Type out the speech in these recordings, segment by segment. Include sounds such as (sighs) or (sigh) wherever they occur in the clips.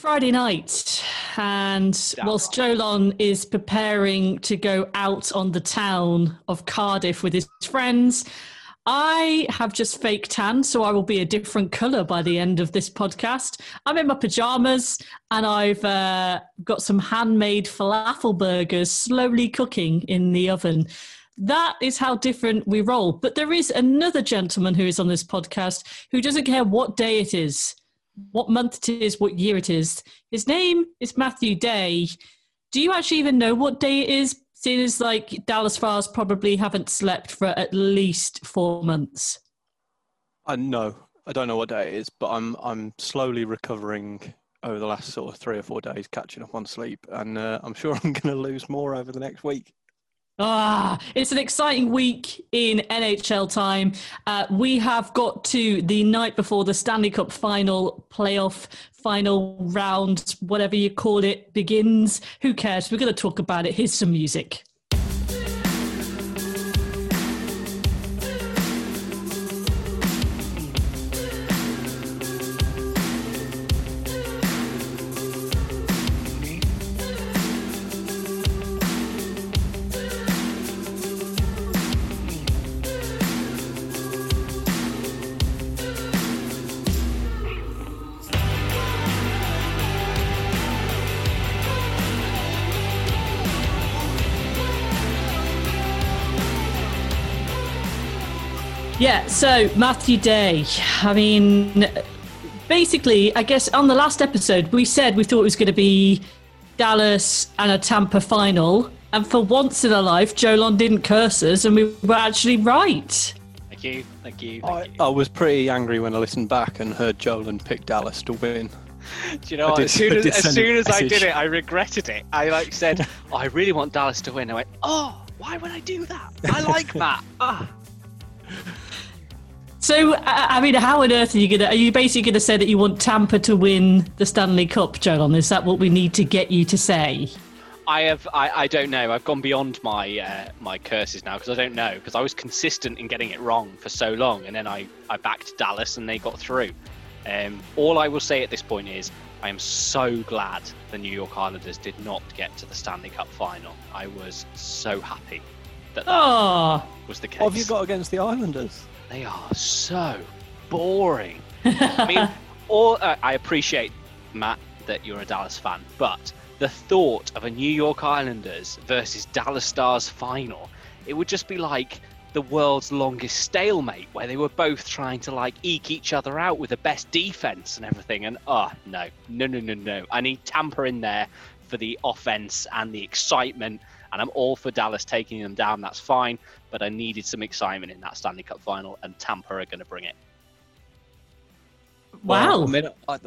Friday night, and whilst. Jolon is preparing to go out on the town of Cardiff with his friends, I have just fake tan, so I will be a different colour by the end of this podcast. I'm in my pajamas, and I've uh, got some handmade falafel burgers slowly cooking in the oven. That is how different we roll. But there is another gentleman who is on this podcast who doesn't care what day it is what month it is, what year it is. His name is Matthew Day. Do you actually even know what day it is? Seeing as like Dallas Stars probably haven't slept for at least four months. I know. I don't know what day it is, but I'm I'm slowly recovering over the last sort of three or four days, catching up on sleep, and uh, I'm sure I'm going to lose more over the next week. Ah, it's an exciting week in NHL time. Uh, we have got to the night before the Stanley Cup final playoff final round, whatever you call it, begins. Who cares? We're going to talk about it. Here's some music. So Matthew Day. I mean, basically, I guess on the last episode, we said we thought it was going to be Dallas and a Tampa final. And for once in our life, Jolon didn't curse us, and we were actually right. Thank you, thank you, thank I, you. I was pretty angry when I listened back and heard Jolan pick Dallas to win. (laughs) Do you know what? did- as soon as, as soon as I did it, I regretted it. I like said, (laughs) oh, I really want Dallas to win. I went, oh, why would I do that? I like that. (laughs) Ah. So, I I mean, how on earth are you going to? Are you basically going to say that you want Tampa to win the Stanley Cup, John? Is that what we need to get you to say? I have, I, I don't know. I've gone beyond my uh, my curses now because I don't know because I was consistent in getting it wrong for so long, and then I I backed Dallas and they got through. Um, all I will say at this point is I am so glad the New York Islanders did not get to the Stanley Cup final. I was so happy that that Oh, was the case. What have you got against the Islanders? They are so boring. (laughs) I mean, all uh, I appreciate, Matt, that you're a Dallas fan, but the thought of a New York Islanders versus Dallas Stars final, it would just be like the world's longest stalemate, where they were both trying to like eke each other out with the best defense and everything. And oh no, no, no, no, no! I need Tampa in there for the offense and the excitement. And I'm all for Dallas taking them down. That's fine, but I needed some excitement in that Stanley Cup final, and Tampa are going to bring it. wow. I mean, I,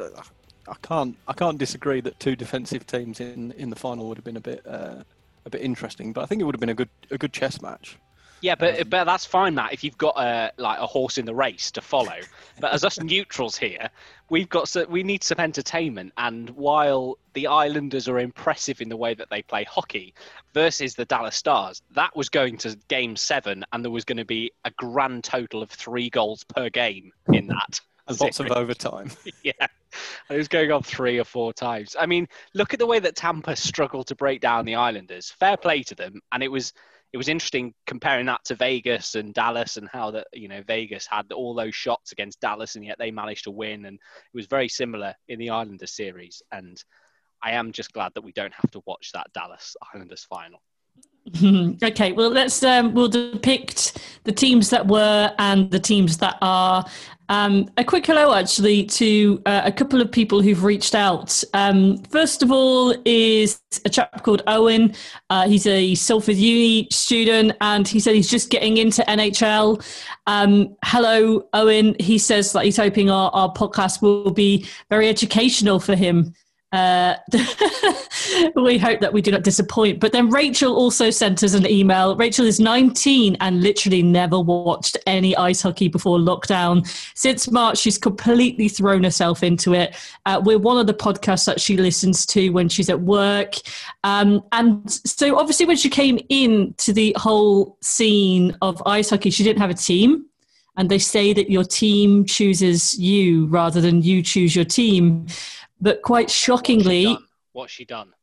I can't I can't disagree that two defensive teams in, in the final would have been a bit uh, a bit interesting, but I think it would have been a good a good chess match. Yeah, but Um, but that's fine, Matt. If you've got a like a horse in the race to follow, but as us (laughs) neutrals here, we've got so, we need some entertainment. And while the Islanders are impressive in the way that they play hockey versus the Dallas Stars, that was going to Game Seven, and there was going to be a grand total of three goals per game in that. (laughs) And lots of overtime. (laughs) yeah, it was going on three or four times. I mean, look at the way that Tampa struggled to break down the Islanders. Fair play to them, and it was it was interesting comparing that to Vegas and Dallas and how that you know Vegas had all those shots against Dallas, and yet they managed to win, and it was very similar in the Islanders series. And I am just glad that we don't have to watch that Dallas Islanders final. (laughs) okay, well, let's um, we'll depict the teams that were and the teams that are. Um, a quick hello, actually, to uh, a couple of people who've reached out. Um, first of all, is a chap called Owen. Uh, he's a Salford Uni student, and he said he's just getting into NHL. Um, hello, Owen. He says that he's hoping our, our podcast will be very educational for him. Uh, (laughs) we hope that we do not disappoint. But then Rachel also sent us an email. Rachel is 19 and literally never watched any ice hockey before lockdown. Since March, she's completely thrown herself into it. Uh, we're one of the podcasts that she listens to when she's at work. Um, and so, obviously, when she came in to the whole scene of ice hockey, she didn't have a team. And they say that your team chooses you rather than you choose your team but quite shockingly, What's she done? What's she done?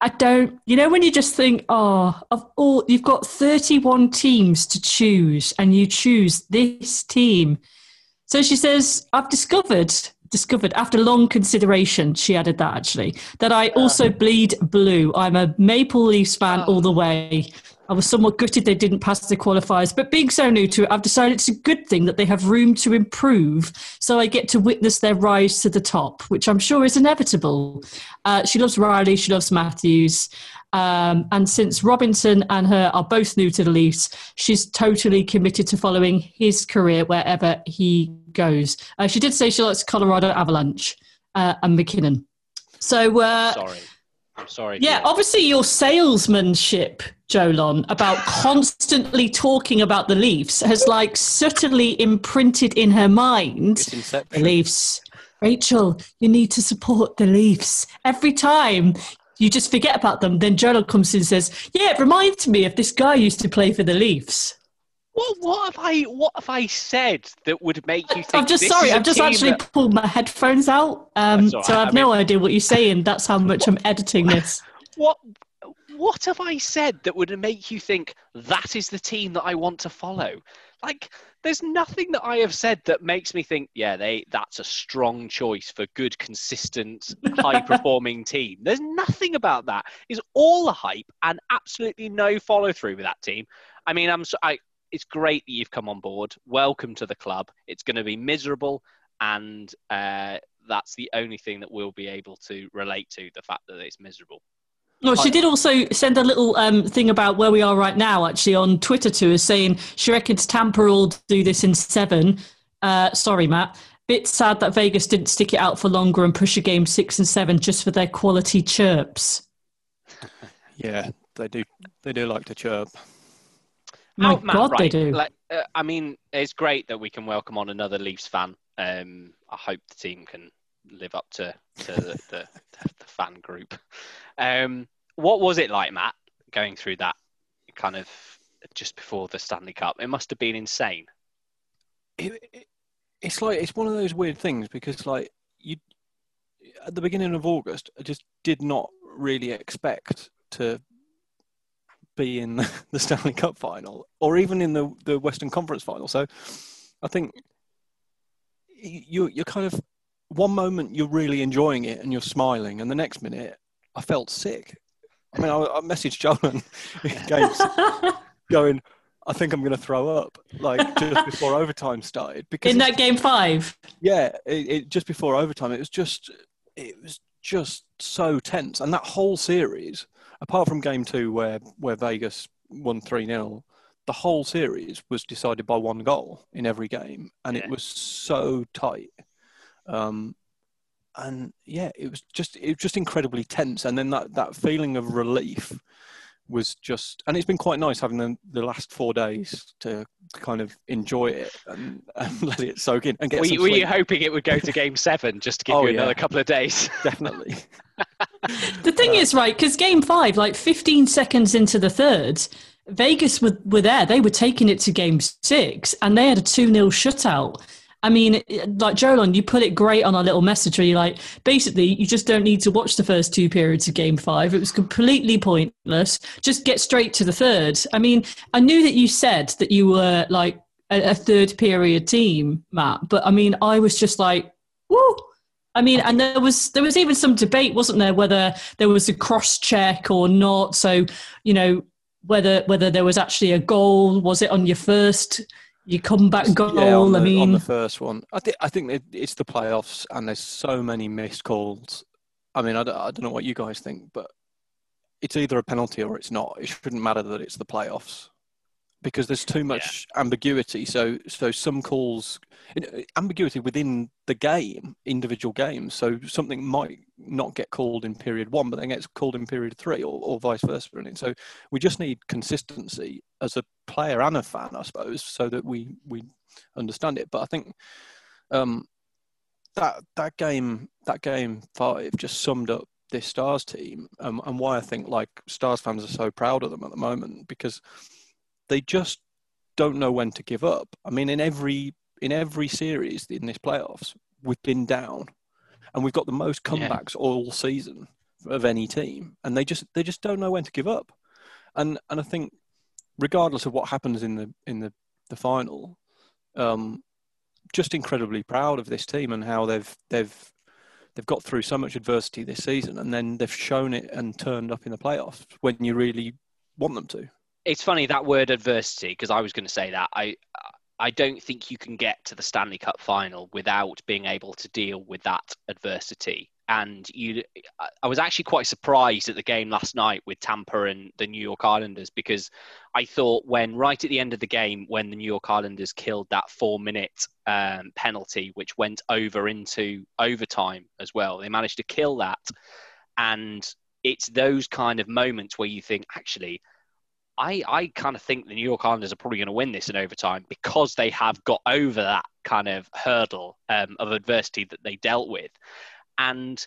I don't. You know when you just think, oh, of all you've got 31 teams to choose, and you choose this team. So she says, I've discovered discovered after long consideration she added that actually that i also bleed blue i'm a maple leafs fan oh. all the way i was somewhat gutted they didn't pass the qualifiers but being so new to it i've decided it's a good thing that they have room to improve so i get to witness their rise to the top which i'm sure is inevitable uh, she loves rielly she loves matthews um, and since Robertson and her are both new to the Leafs, she's totally committed to following his career wherever he goes. Uh, she did say she likes Colorado Avalanche uh, and MacKinnon. So, uh, Sorry. I'm sorry. yeah, obviously your salesmanship, Jolon, about constantly talking about the Leafs has like subtly imprinted in her mind the Leafs. Rachel, you need to support the Leafs. Every time you just forget about them, then Jolon comes in and says, Yeah, it reminds me of this guy used to play for the Leafs. What, what have I what have I said that would make you think? I'm just sorry, I've just actually that- pulled my headphones out. Um, so. I have I no idea what you're saying. That's how much I'm editing this. (laughs) what what have I said that would make you think that is the team that I want to follow? Like, there's nothing that I have said that makes me think, yeah, they that's a strong choice for good, consistent, high performing (laughs) team. There's nothing about that. Is all a hype and absolutely no follow through with that team. I mean, I'm so, I. It's great that you've come on board. Welcome to the club. It's going to be miserable, and uh, that's the only thing that we'll be able to relate to the fact that it's miserable. Well, she did also send a little um, thing about where we are right now, actually, on Twitter to us, saying she reckons Tampa will do this in seven. Uh, sorry, Matt. Bit sad that Vegas didn't stick it out for longer and push a game six and seven just for their quality chirps. (laughs) Yeah, they do. They do like to chirp. My Oh, Matt, God, they do. Like, uh, I mean, it's great that we can welcome on another Leafs fan. Um, I hope the team can live up to, to the, the, (laughs) the fan group. Um, what was it like, Matt, going through that kind of just before the Stanley Cup? It must have been insane. it, it- it's like it's one of those weird things because like you at the beginning of August I just did not really expect to be in (laughs) the, Stanley Cup final or even in the the Western Conference final. So I think you you're kind of one moment you're really enjoying it and you're smiling and the next minute I felt sick. I mean I, I messaged Jolan (laughs) games (laughs) going I think I'm going to throw up like just before overtime started because In that game five. yeah, it, it just before overtime, it was just it was just so tense, and that whole series, apart from game two where where Vegas won three 0 the whole series was decided by one goal in every game, and Yeah. it was so tight. Um, and yeah, it was just it was just incredibly tense, and then that that feeling of relief was just and it's been quite nice having the, the last four days to kind of enjoy it and, (laughs) and let it soak in and get Were, some you- were you hoping it would go to game seven just to give (laughs) Oh, you yeah. another couple of days? (laughs) definitely The thing uh, is, right, because game five, like 15 seconds into the third, Vegas were, were there. They were taking it to game six and they had a 2 0 shutout. I mean, like Jolon, you put it great on our little message where you're like, basically, you just don't need to watch the first two periods of game five. It was completely pointless. Just get straight to the third. I mean, I knew that you said that you were like a, a third period team, Matt, but I mean, I was just like, woo. I mean, and there was there was even some debate, wasn't there, whether there was a cross check or not. So, you know, whether whether there was actually a goal. Was it on your first your comeback goal? Yeah, on the, I mean, on the first one, I think I think it, it's the playoffs, and there's so many missed calls. I mean, I don't know what you guys think, but it's either a penalty or it's not. It shouldn't matter that it's the playoffs because there's too much ambiguity. So, so some calls ambiguity within the game, individual games. So something might not get called in period one, but then gets called in period three, or, or vice versa. And so we just need consistency as a player and a fan, I suppose, so that we we understand it. But I think um, that that game that game five just summed up this Stars team um, and why I think like Stars fans are so proud of them at the moment because they just don't know when to give up. I mean, in every in every series in this playoffs, we've been down, and we've got the most comebacks yeah. all season of any team, and they just they just don't know when to give up. And and I think regardless of what happens in the in the the final, um, just incredibly proud of this team and how they've they've they've got through so much adversity this season, and then they've shown it and turned up in the playoffs when you really want them to. It's funny that word adversity because I was going to say that I I don't think you can get to the Stanley Cup final without being able to deal with that adversity. And you, I was actually quite surprised at the game last night with Tampa and the New York Islanders because I thought when right at the end of the game, when the New York Islanders killed that four-minute um, penalty, which went over into overtime as well, they managed to kill that, and it's those kind of moments where you think, actually, I, I kind of think the New York Islanders are probably going to win this in overtime because they have got over that kind of hurdle um, of adversity that they dealt with. And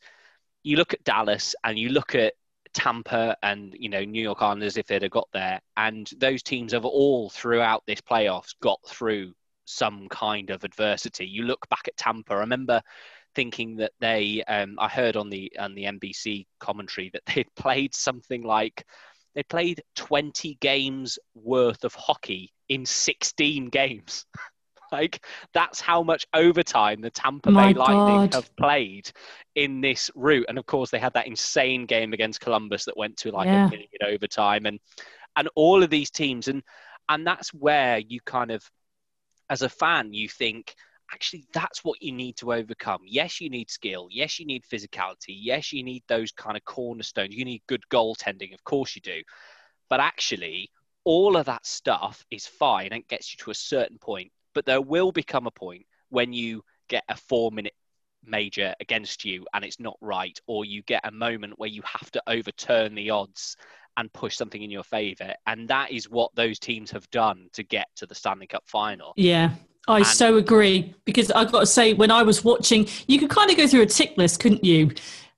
you look at Dallas and you look at Tampa and you know New York Islanders if they'd have got there, and those teams have all throughout this playoffs got through some kind of adversity. You look back at Tampa. I remember thinking that they, um, I heard on the on the NBC commentary that (laughs) they'd played something like they played 20 games worth of hockey in 16 games. (laughs) like that's how much overtime the Tampa My Bay Lightning God. have played in this route. And of course, they had that insane game against Columbus that went to like yeah. a minute overtime, and and all of these teams, and and that's where you kind of, as a fan, you think actually that's what you need to overcome. Yes, you need skill. Yes, you need physicality. Yes, you need those kind of cornerstones. You need good goaltending. Of course you do. But actually, all of that stuff is fine and gets you to a certain point. But there will become a point when you get a four minute major against you and it's not right, or you get a moment where you have to overturn the odds and push something in your favor. And that is what those teams have done to get to the Stanley Cup final. Yeah. I and so agree because I've got to say, when I was watching, you could kind of go through a tick list, couldn't you?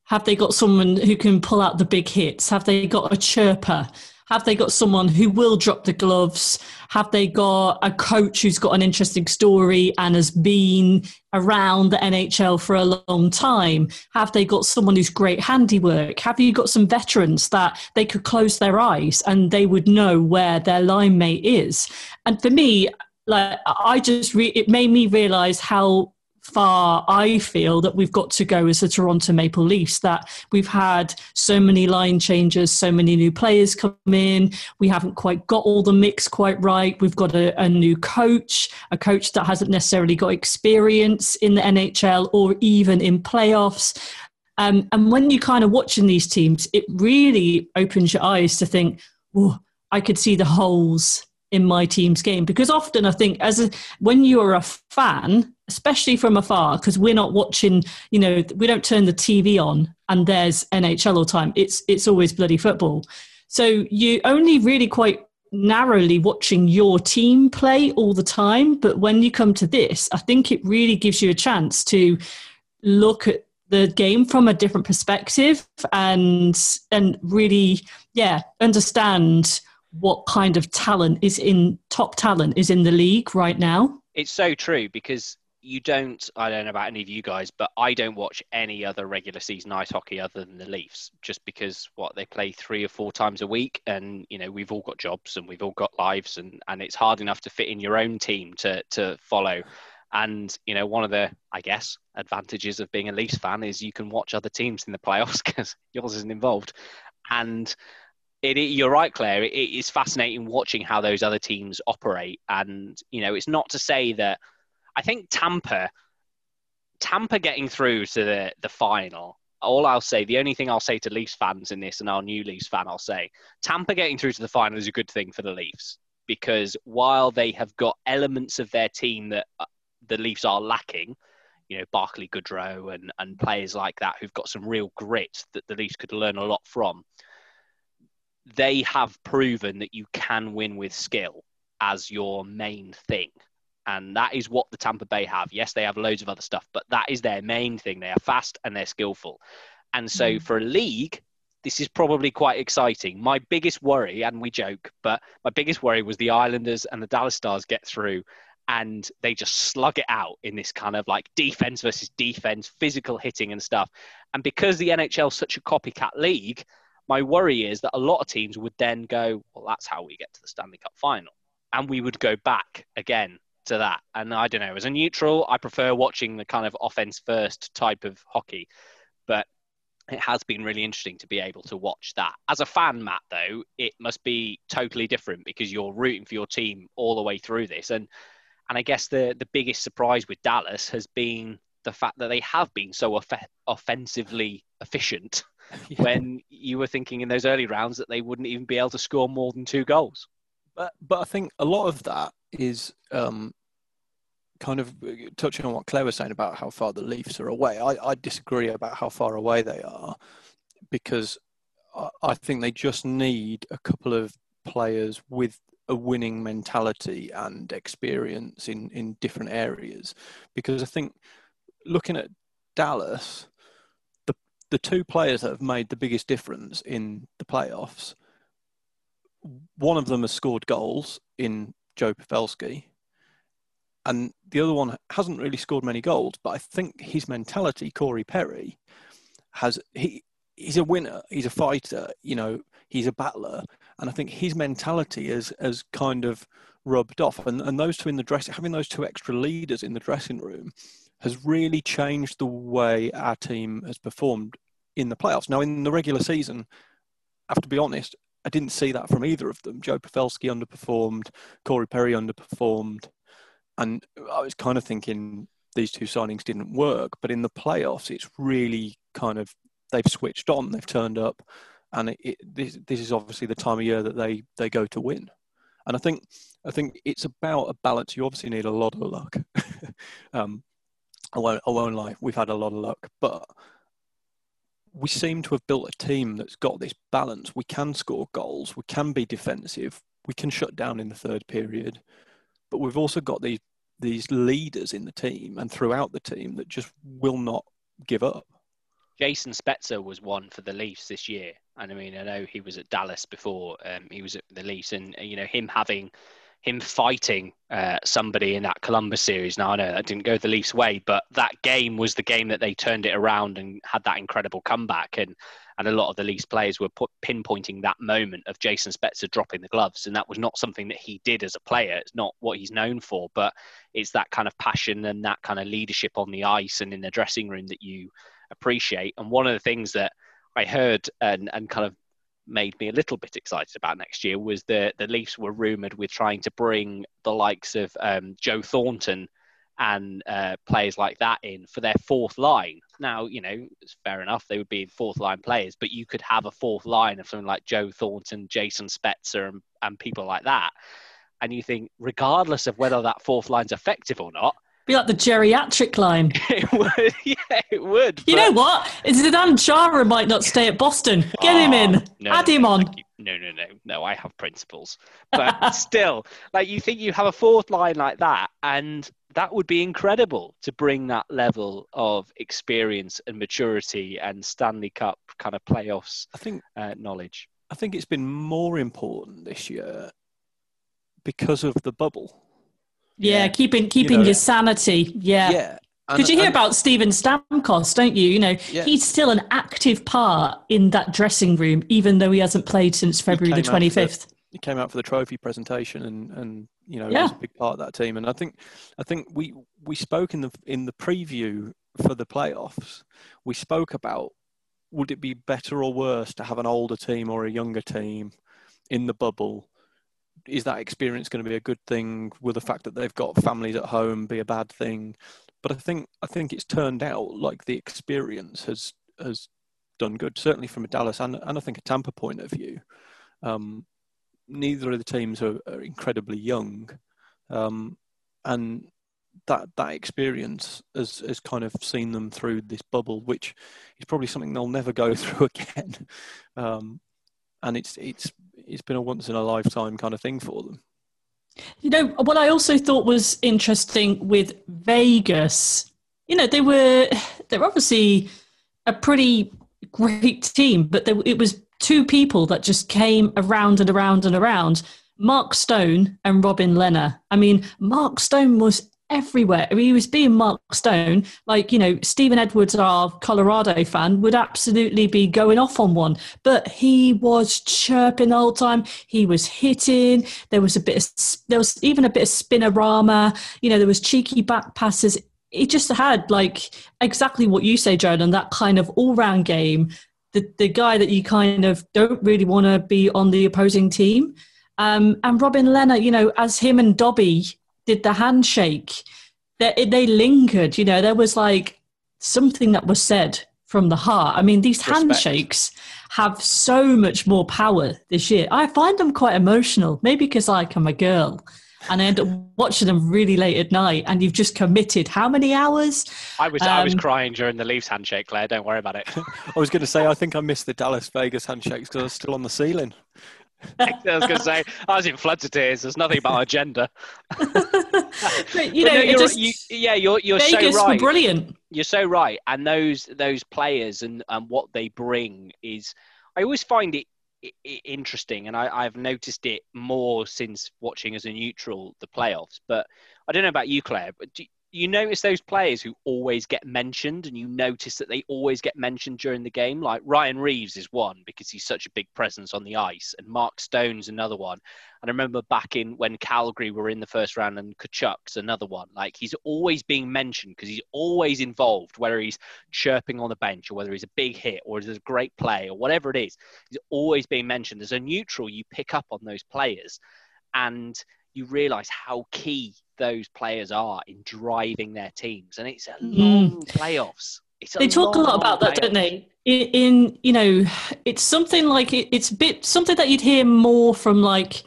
Have they got someone who can pull out the big hits? Have they got a chirper? Have they got someone who will drop the gloves? Have they got a coach who's got an interesting story and has been around the NHL for a long time? Have they got someone who's great handiwork? Have you got some veterans that they could close their eyes and they would know where their line mate is? And for me, like I just re- it made me realize how far I feel that we've got to go as the Toronto Maple Leafs. That we've had so many line changes, so many new players come in. We haven't quite got all the mix quite right. We've got a, a new coach, a coach that hasn't necessarily got experience in the NHL or even in playoffs. Um, and when you're kind of watching these teams, it really opens your eyes to think, oh, I could see the holes in my team's game because often I think as a, when you're a fan, especially from afar, because we're not watching, you know, we don't turn the TV on and there's NHL all time. It's it's always bloody football. So you only really quite narrowly watching your team play all the time. But when you come to this, I think it really gives you a chance to look at the game from a different perspective and and really yeah understand what kind of talent is in top talent is in the league right now. It's so true because you don't I don't know about any of you guys, but I don't watch any other regular season ice hockey other than the Leafs, just because what they play three or four times a week and you know, we've all got jobs and we've all got lives and, and it's hard enough to fit in your own team to to follow. And you know, one of the I guess advantages of being a Leafs fan is you can watch other teams in the playoffs (laughs) because yours isn't involved. And it, it, you're right, Claire. It, it is fascinating watching how those other teams operate, and you know, it's not to say that. I think Tampa, Tampa getting through to the the final. All I'll say, the only thing I'll say to Leafs fans in this, and our new Leafs fan, I'll say, Tampa getting through to the final is a good thing for the Leafs because while they have got elements of their team that uh, the Leafs are lacking, you know, Barclay Goodrow and, and players like that who've got some real grit that the Leafs could learn a lot from they have proven that you can win with skill as your main thing. And that is what the Tampa Bay have. Yes, they have loads of other stuff, but that is their main thing. They are fast and they're skillful. And so mm. for a league, this is probably quite exciting. My biggest worry, and we joke, but my biggest worry was the Islanders and the Dallas Stars get through and they just slug it out in this kind of like defense versus defense, physical hitting and stuff. And because the NHL is such a copycat league, my worry is that a lot of teams would then go, well, that's how we get to the Stanley Cup final. And we would go back again to that. And I don't know, as a neutral, I prefer watching the kind of offense first type of hockey. But it has been really interesting to be able to watch that. As a fan, Matt, though, it must be totally different because you're rooting for your team all the way through this. And and I guess the the biggest surprise with Dallas has been the fact that they have been so off- offensively efficient (laughs) (laughs) yeah. when you were thinking in those early rounds that they wouldn't even be able to score more than two goals. But but I think a lot of that is um, kind of touching on what Claire was saying about how far the Leafs are away. I, I disagree about how far away they are because I, I think they just need a couple of players with a winning mentality and experience in, in different areas. Because I think looking at Dallas, the two players that have made the biggest difference in the playoffs, one of them has scored goals in Joe Pavelski, and the other one hasn't really scored many goals. But I think his mentality, Corey Perry, has he he's a winner, he's a fighter, you know, he's a battler, and I think his mentality has has kind of rubbed off. And and those two in the dressing, having those two extra leaders in the dressing room, has really changed the way our team has performed in the playoffs. Now, in the regular season, I have to be honest, I didn't see that from either of them. Joe Pavelski underperformed, Corey Perry underperformed, and I was kind of thinking these two signings didn't work. But in the playoffs, it's really kind of they've switched on, they've turned up, and it, it, this this is obviously the time of year that they they go to win. And I think I think it's about a balance. You obviously need a lot of luck. (laughs) um, I won't, I won't lie, we've had a lot of luck, but we seem to have built a team that's got this balance. We can score goals, we can be defensive, we can shut down in the third period, but we've also got these these leaders in the team and throughout the team that just will not give up. Jason Spezza was one for the Leafs this year, and I mean, I know he was at Dallas before. Um, he was at the Leafs, and you know him having him fighting uh, somebody in that Columbus series. Now I know that didn't go the Leafs' way, but that game was the game that they turned it around and had that incredible comeback. And and a lot of the Leafs players were put, pinpointing that moment of Jason Spezza dropping the gloves, and that was not something that he did as a player. It's not what he's known for, but it's that kind of passion and that kind of leadership on the ice and in the dressing room that you appreciate. And one of the things that I heard and, and kind of made me a little bit excited about next year was the the Leafs were rumored with trying to bring the likes of um, Joe Thornton and uh, players like that in for their fourth line. Now, you know, it's fair enough they would be fourth line players, but you could have a fourth line of something like Joe Thornton, Jason Spezza, and, and people like that. And you think, regardless of whether that fourth line's effective or not, be like the geriatric line. (laughs) it would, (laughs) yeah, it would. You but... know what? Zdeno Chara might not stay at Boston. Get oh, him in. No, Add him on. No, no, no, no. I have principles, but (laughs) still, like you think you have a fourth line like that, and that would be incredible to bring that level of experience and maturity and Stanley Cup kind of playoffs. I think uh, knowledge. I think it's been more important this year because of the bubble yeah, keeping keeping you know, your sanity. Yeah. Yeah. Because you hear and, about Steven Stamkos, don't you? You know, yeah. he's still an active part in that dressing room, even though he hasn't played since February the twenty fifth. He came out for the trophy presentation, and and you know, yeah. was a big part of that team. And I think, I think we we spoke in the in the preview for the playoffs. We spoke about would it be better or worse to have an older team or a younger team in the bubble is that experience going to be a good thing? Will the fact that they've got families at home be a bad thing? But I think I think it's turned out like the experience has has done good, certainly from a Dallas and, and I think a Tampa point of view. Um, neither of the teams are, are incredibly young, um, and that that experience has has kind of seen them through this bubble, which is probably something they'll never go (laughs) through again. Um, and it's it's it's been a once in a lifetime kind of thing for them. You know what I also thought was interesting with Vegas. You know they were they're obviously a pretty great team, but there, it was two people that just came around and around and around. Mark Stone and Robin Lehner. I mean, Mark Stone was everywhere. I mean, he was being Mark Stone. Like, you know, Stephen Edwards, our Colorado fan, would absolutely be going off on one. But he was chirping all the whole time. He was hitting. There was a bit of, there was even a bit of spinorama. You know, there was cheeky back passes. He just had like exactly what you say, Jordan, that kind of all round game. The, the guy that you kind of don't really want to be on the opposing team. Um, and Robin Lehner, you know, as him and Dobby did the handshake, they, they lingered. You know, there was like something that was said from the heart. I mean, these Respect. handshakes have so much more power this year. I find them quite emotional, maybe because like I'm a girl and I end up watching them really late at night. And you've just committed how many hours? I was um, I was um, crying during the Leafs handshake, Claire. Don't worry about it. (laughs) I was going to say I think I missed the Dallas Vegas handshakes because I was still on the ceiling. (laughs) I was going to say, I was in floods of tears. There's nothing about agenda. (laughs) but, you know, no, you're, you, yeah, you're, you're Vegas so right. Brilliant. You're so right. And those those players and, and what they bring is, I always find it, it interesting, and I, I've noticed it more since watching as a neutral the playoffs. But I don't know about you, Claire, but do, you notice those players who always get mentioned and you notice that they always get mentioned during the game? Like ryan reaves is one because he's such a big presence on the ice and mark stone's another one. And i remember back in when calgary were in the first round and Tkachuk's another one. Like he's always being mentioned because he's always involved whether he's chirping on the bench or whether he's a big hit or there's a great play or whatever it is he's always being mentioned. As a neutral you pick up on those players and you realize how key those players are in driving their teams. And it's a mm. long mm. playoffs. they talk a lot about that, don't they? In, in, you know, it's something like it, it's a bit something that you'd hear more from like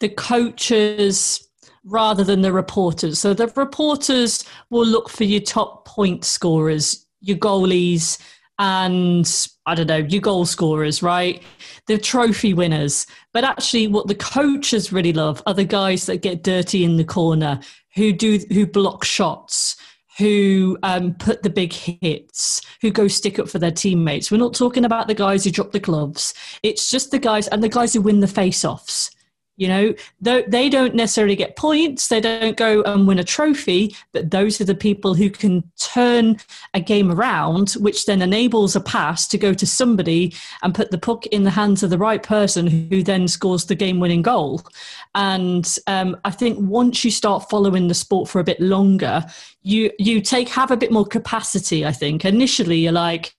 the coaches rather than the reporters. So the reporters will look for your top point scorers, your goalies, and I don't know, your goal scorers, right? The trophy winners. But actually, what the coaches really love are the guys that get dirty in the corner, who do who block shots, who um, put the big hits, who go stick up for their teammates. We're not talking about the guys who drop the gloves. It's just the guys and the guys who win the face-offs. You know, they don't necessarily get points, they don't go and win a trophy, but those are the people who can turn a game around, which then enables a pass to go to somebody and put the puck in the hands of the right person who then scores the game winning goal. And um, I think once you start following the sport for a bit longer, you, you take have a bit more capacity, I think. Initially, you're like,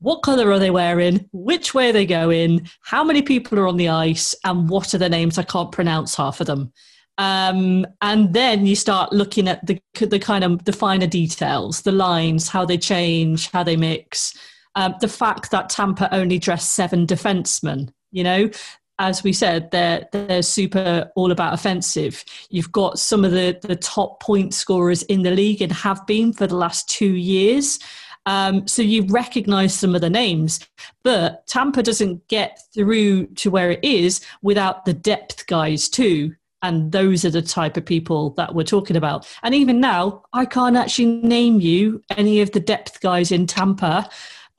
what color are they wearing, which way are they going, how many people are on the ice, and what are their names? I can't pronounce half of them. Um, and then you start looking at the the kind of the finer details, the lines, how they change, how they mix. Um, the fact that Tampa only dressed seven defensemen, you know, as we said, they're they're super all about offensive. You've got some of the the top point scorers in the league and have been for the last two years. Um, so you recognize some of the names, but Tampa doesn't get through to where it is without the depth guys too. And those are the type of people that we're talking about. And even now, I can't actually name you any of the depth guys in Tampa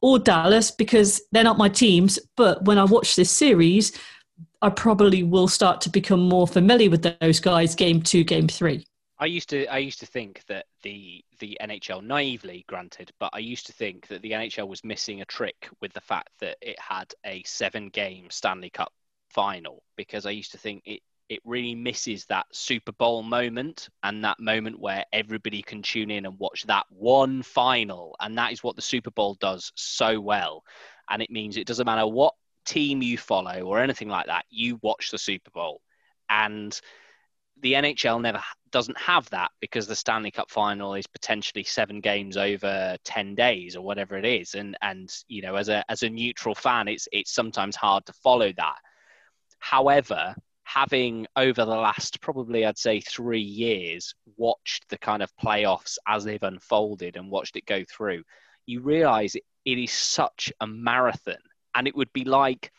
or Dallas because they're not my teams. But when I watch this series, I probably will start to become more familiar with those guys game two, game three. I used to I used to think that the the NHL naively granted, but I used to think that the NHL was missing a trick with the fact that it had a seven game Stanley Cup final because I used to think it it really misses that Super Bowl moment and that moment where everybody can tune in and watch that one final. And that is what the Super Bowl does so well. And it means it doesn't matter what team you follow or anything like that you watch the Super Bowl. And the NHL never doesn't have that because the Stanley Cup final is potentially seven games over ten days or whatever it is, and and you know as a as a neutral fan, it's it's sometimes hard to follow that. However, having over the last probably I'd say three years watched the kind of playoffs as they've unfolded and watched it go through, you realise it, it is such a marathon, and it would be like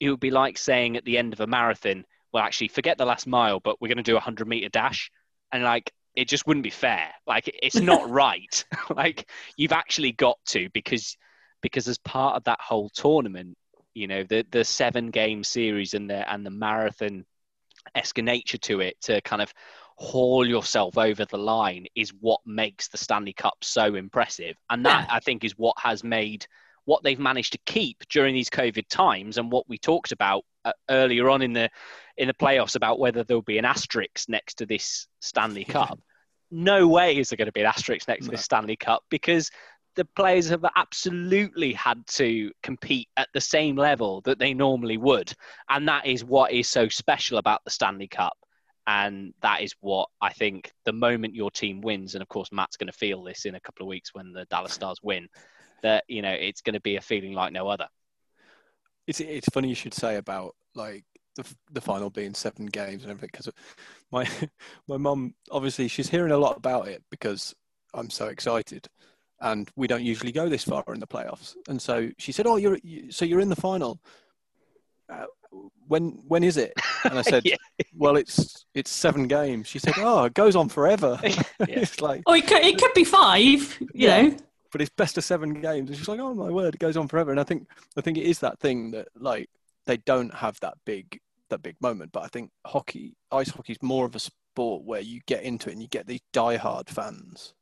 it would be like saying at the end of a marathon well, actually, forget the last mile, but we're going to do a 100 meter dash. And like, it just wouldn't be fair. Like, it's not (laughs) right. (laughs) like, you've actually got to because because as part of that whole tournament, you know, the the seven game series and the and the marathon esque nature to it to kind of haul yourself over the line is what makes the Stanley Cup so impressive. And that Yeah. I think is what has made what they've managed to keep during these COVID times and what we talked about uh, earlier on in the in the playoffs about whether there'll be an asterisk next to this Stanley Cup. No way is there going to be an asterisk next to No. this Stanley Cup because the players have absolutely had to compete at the same level that they normally would. And that is what is so special about the Stanley Cup. And that is what I think the moment your team wins, and of course, Matt's going to feel this in a couple of weeks when the Dallas Stars win, that, you know, it's going to be a feeling like no other. It's it's funny you should say about like the the final being seven games and everything because my (laughs) my mum obviously she's hearing a lot about it because I'm so excited, and we don't usually go this far in the playoffs, and so she said, "Oh, you're you, so you're in the final. Uh, when when is it?" And I (laughs) said, Yeah. "Well, it's it's seven games." She said, "Oh, it goes on forever." (laughs) it's like, Oh, it could, it could be five, you Yeah. know. But it's best of seven games. It's she's like, "Oh my word, it goes on forever." And I think I think it is that thing that like they don't have that big that big moment. But I think hockey, ice hockey, is more of a sport where you get into it and you get these diehard fans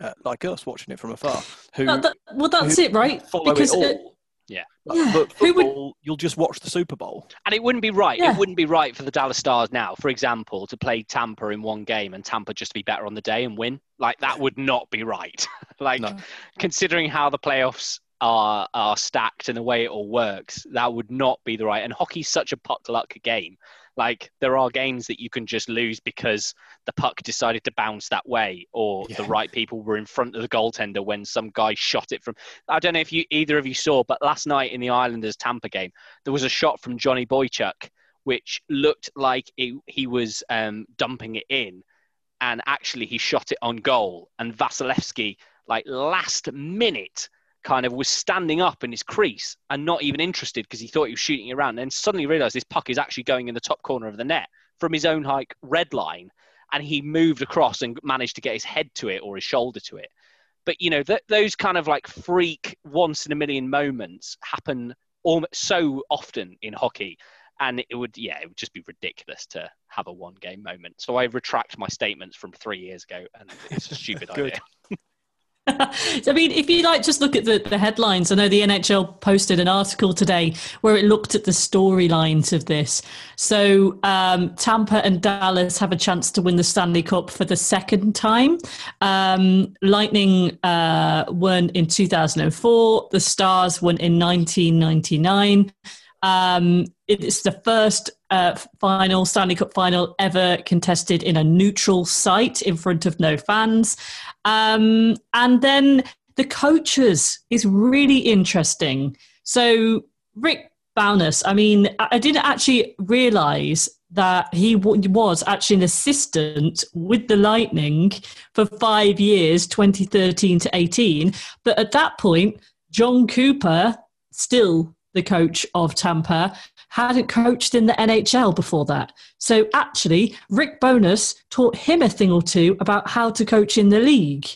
uh, like us watching it from afar who That- that- well, that's who it, right? Because it uh. Yeah. Like, Yeah, But who would- football, you'll just watch the Super Bowl. And it wouldn't be right. Yeah. It wouldn't be right for the Dallas Stars now, for example, to play Tampa in one game and Tampa just to be better on the day and win. Like that would not be right. (laughs) like No. considering how the playoffs are are stacked and the way it all works, that would not be the right. And hockey's such a puck luck game. Like there are games that you can just lose because the puck decided to bounce that way, or the right people were in front of the goaltender when some guy shot it from. I don't know if you either of you saw, but last night in the Islanders Tampa game, there was a shot from Johnny Boychuk which looked like he, he was um, dumping it in, and actually he shot it on goal. And Vasilevskiy, like last minute, kind of was standing up in his crease and not even interested because he thought he was shooting around. And then suddenly realized this puck is actually going in the top corner of the net from his own like red line, and he moved across and managed to get his head to it or his shoulder to it. But you know th- those kind of like freak once in a million moments happen almost so often in hockey and it would yeah it would just be ridiculous to have a one game moment so i retract my statements from three years ago and it's a stupid (laughs) idea (laughs) I mean, if you like, just look at the, the headlines. I know the NHL posted an article today where it looked at the storylines of this. So um, Tampa and Dallas have a chance to win the Stanley Cup for the second time. Um, Lightning uh, won in 2004. The Stars won in 1999. Um, it's the first uh, final Stanley Cup final ever contested in a neutral site in front of no fans. Um, and then the coaches is really interesting. So Rick Bowness, I mean, I didn't actually realize that he was actually an assistant with the Lightning for five years, 2013 to 18. But at that point, Jon Cooper, still the coach of Tampa, hadn't coached in the NHL before that. So actually, Rick Bowness taught him a thing or two about how to coach in the league,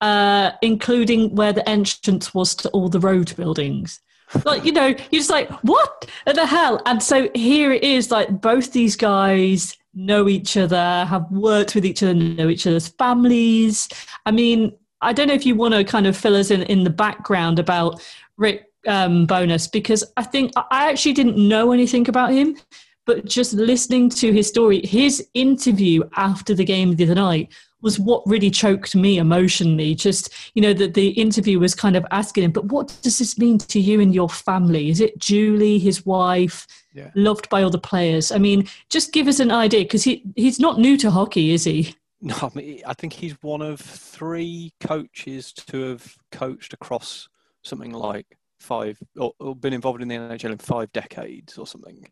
uh, including where the entrance was to all the road buildings. Like, you know, you're just like, what the hell? And so here it is like both these guys know each other, have worked with each other, know each other's families. I mean, I don't know if you want to kind of fill us in in the background about Rick um, Bowness because I think I actually didn't know anything about him, but just listening to his story, his interview after the game the other night was what really choked me emotionally. Just, you know, that the interview was kind of asking him, but what does this mean to you and your family? Is it Julie, his wife, Yeah. loved by all the players? I mean, just give us an idea because he, he's not new to hockey, is he? No, I, mean, I think he's one of three coaches to have coached across something like five or, or been involved in the NHL in five decades or something.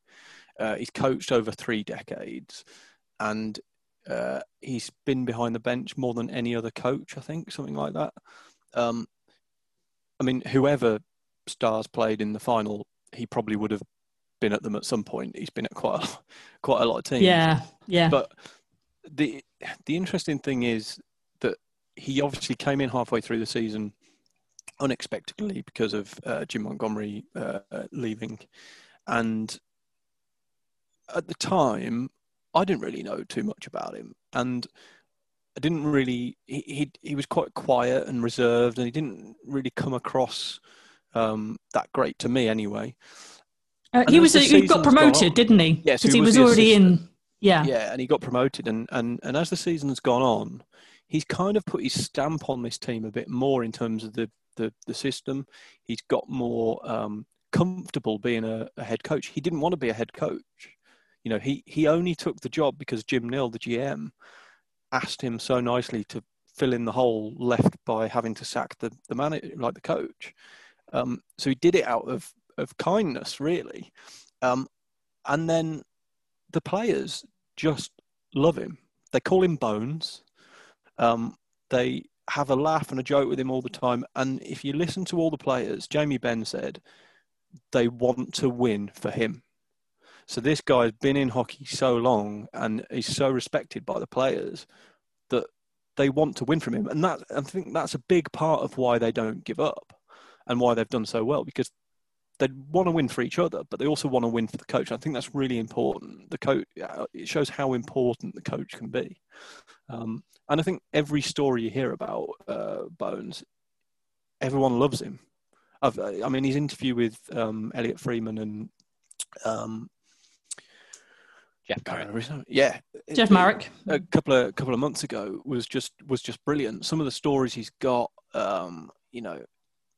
Uh, he's coached over three decades, and uh, he's been behind the bench more than any other coach. I think something like that. Um, I mean, whoever Stars played in the final, he probably would have been at them at some point. He's been at quite a, (laughs) quite a lot of teams. Yeah, yeah. But the the interesting thing is that he obviously came in halfway through the season unexpectedly because of uh, Jim Montgomery uh, leaving, and at the time, I didn't really know too much about him, and I didn't really. He he, he was quite quiet and reserved, and he didn't really come across um, that great to me anyway. Uh, he was a, he got promoted, on, didn't he? Yes, because he, he, was, was already assistant. in. Yeah, yeah, and he got promoted, and and and as the season's gone on, he's kind of put his stamp on this team a bit more in terms of the the, the system. He's got more um, comfortable being a, a head coach. He didn't want to be a head coach. You know, he he only took the job because Jim Nill, the GM, asked him so nicely to fill in the hole left by having to sack the the manager, like the coach. Um, so he did it out of of kindness, really. Um, and then the players just love him. They call him Bones. Um, they have a laugh and a joke with him all the time. And if you listen to all the players, Jamie Benn said they want to win for him. So this guy's been in hockey so long and he's so respected by the players that they want to win from him. And that I think that's a big part of why they don't give up and why they've done so well because they want to win for each other, but they also want to win for the coach. I think that's really important. The coach it shows how important the coach can be, um, and I think every story you hear about uh, Bones, everyone loves him. I've, i mean, his interview with um, Elliotte Friedman and um, Jeff Marek. Yeah, Jeff Marek. A couple of couple of months ago was just was just brilliant. Some of the stories he's got, um, you know,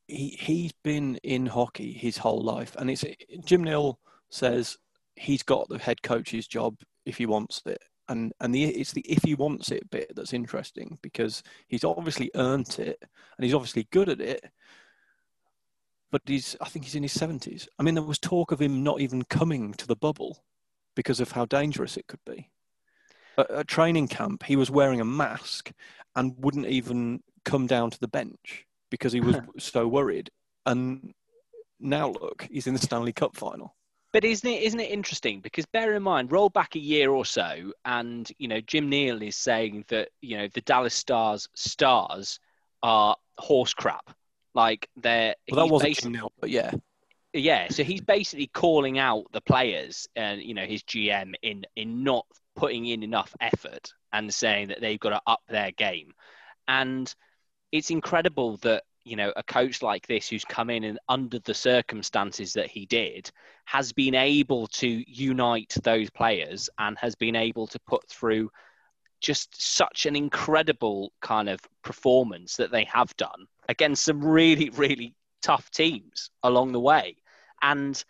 he he's been in hockey his whole life, and it's Jim Nill says he's got the head coach's job if he wants it, and and the it's the if he wants it bit that's interesting because he's obviously earned it and he's obviously good at it, but he's I think he's in his seventies. I mean, there was talk of him not even coming to the bubble because of how dangerous it could be. At, at training camp, he was wearing a mask and wouldn't even come down to the bench because he was (laughs) so worried. And now look, he's in the Stanley Cup final. But isn't it isn't it interesting? Because bear in mind, roll back a year or so, and you know Jim Nill is saying that you know the Dallas Stars stars are horse crap. Like they're well, that wasn't Jim Nill, but yeah, yeah. So he's basically calling out the players and you know his GM in in not putting in enough effort and saying that they've got to up their game. And it's incredible that you know a coach like this who's come in and under the circumstances that he did has been able to unite those players and has been able to put through just such an incredible kind of performance that they have done against some really (laughs) really tough teams along the way. And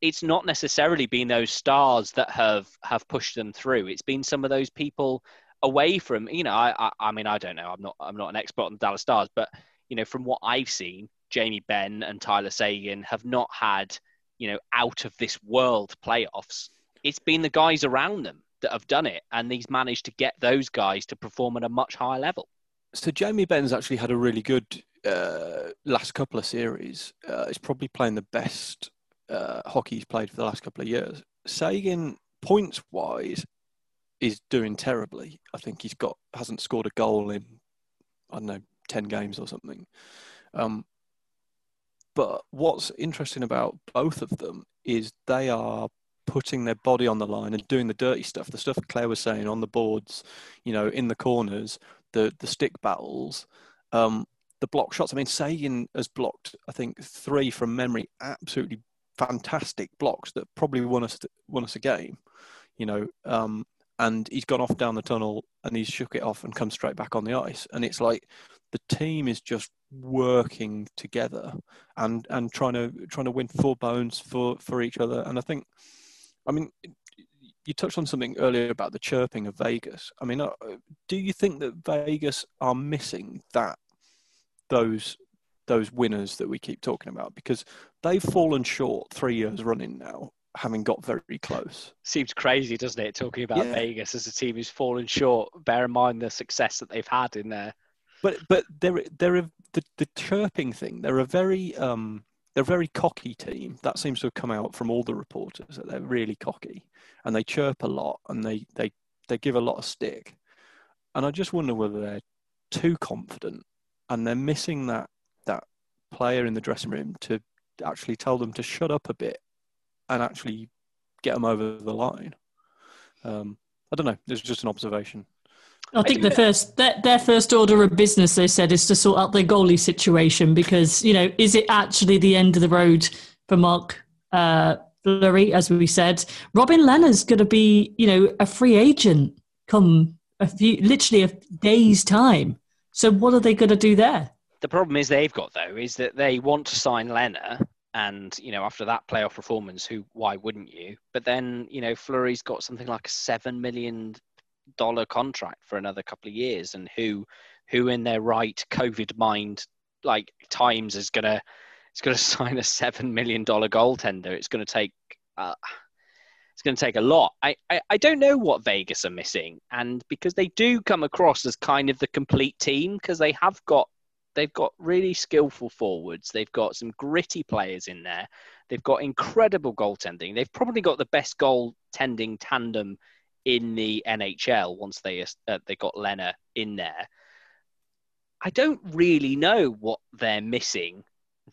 it's not necessarily been those stars that have have pushed them through. It's been some of those people away from you know I, I, I mean I don't know. I'm not I'm not an expert on the Dallas Stars but you know from what I've seen Jamie Benn and Tyler Seguin have not had you know out of this world playoffs. It's been the guys around them that have done it and he's managed to get those guys to perform at a much higher level. So Jamie Benn's actually had a really good uh, last couple of series. Uh, he's probably playing the best uh, hockey he's played for the last couple of years. Sagan points wise is doing terribly. I think he's got hasn't scored a goal in I don't know ten games or something. Um, but what's interesting about both of them is they are putting their body on the line and doing the dirty stuff. The stuff Claire was saying on the boards, you know, in the corners, the the stick battles, um, the block shots. I mean, Seguin has blocked, I think, three from memory, absolutely fantastic blocks that probably won us won us a game. You know, um, and he's gone off down the tunnel and he's shook it off and come straight back on the ice. And it's like the team is just working together and and trying to trying to win for bones for for each other. And I think, I mean, you touched on something earlier about the chirping of Vegas. I mean, uh, do you think that Vegas are missing that those those winners that we keep talking about because they've fallen short three years running now having got very close. Seems crazy, doesn't it? Talking about yeah. Vegas as a team who's fallen short. Bear in mind the success that they've had in there. But but they're they're a, the the chirping thing. They're a very um they're a very cocky team. That seems to have come out from all the reporters that they're really cocky and they chirp a lot and they they they give a lot of stick. And I just wonder whether they're too confident and they're missing that that player in the dressing room to actually tell them to shut up a bit and actually get them over the line. Um, I don't know. It's just an observation. I think the first their, their first order of business, they said, is to sort out their goalie situation because you know, is it actually the end of the road for Mark uh, Fleury, as we said? Robin Lehner's going to be, you know, a free agent come a few, literally a day's time. So what are they going to do there? The problem is they've got though is that they want to sign Lehner, and you know after that playoff performance, who why wouldn't you? But then you know Fleury's got something like a seven million dollar contract for another couple of years, and who who in their right COVID mind like times is gonna it's gonna (laughs) sign a seven million dollar goaltender. It's gonna take. Uh, it's going to take a lot. I, I, I don't know what Vegas are missing, and because they do come across as kind of the complete team, because they have got they've got really skillful forwards. They've got some gritty players in there. They've got incredible goaltending. They've probably got the best goaltending tandem in the NHL once they uh, they got Lehner in there. I don't really know what they're missing,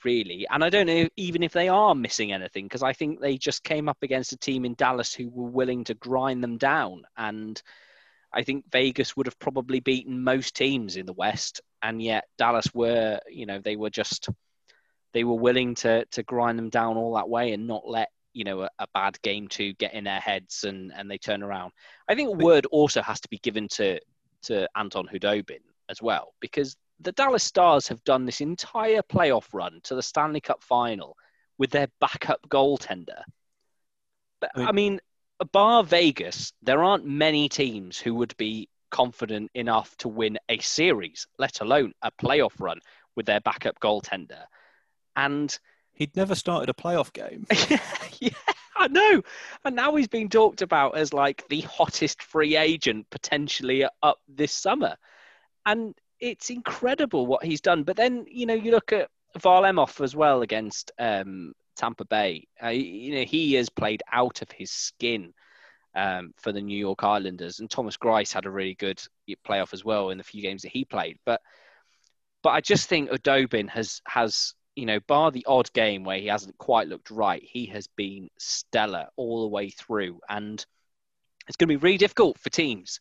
really, and I don't know even if they are missing anything because I think they just came up against a team in Dallas who were willing to grind them down, and I think Vegas would have probably beaten most teams in the West, and yet Dallas were, you know, they were just they were willing to to grind them down all that way and not let you know a, a, bad game to get in their heads and and they turn around. I think a word also has to be given to to Anton Khudobin as well because the Dallas Stars have done this entire playoff run to the Stanley Cup final with their backup goaltender. But I mean, I mean bar Vegas, there aren't many teams who would be confident enough to win a series, let alone a playoff run with their backup goaltender. And He'd never started a playoff game. (laughs) yeah, I know. And now he's being talked about as like the hottest free agent potentially up this summer. And it's incredible what he's done. But then, you know, you look at Varlamov as well against um, Tampa Bay. Uh, you know, he has played out of his skin um, for the New York Islanders. And Thomas Greiss had a really good playoff as well in the few games that he played. But but I just think Khudobin has has you know, bar the odd game where he hasn't quite looked right, he has been stellar all the way through. And it's going to be really difficult for teams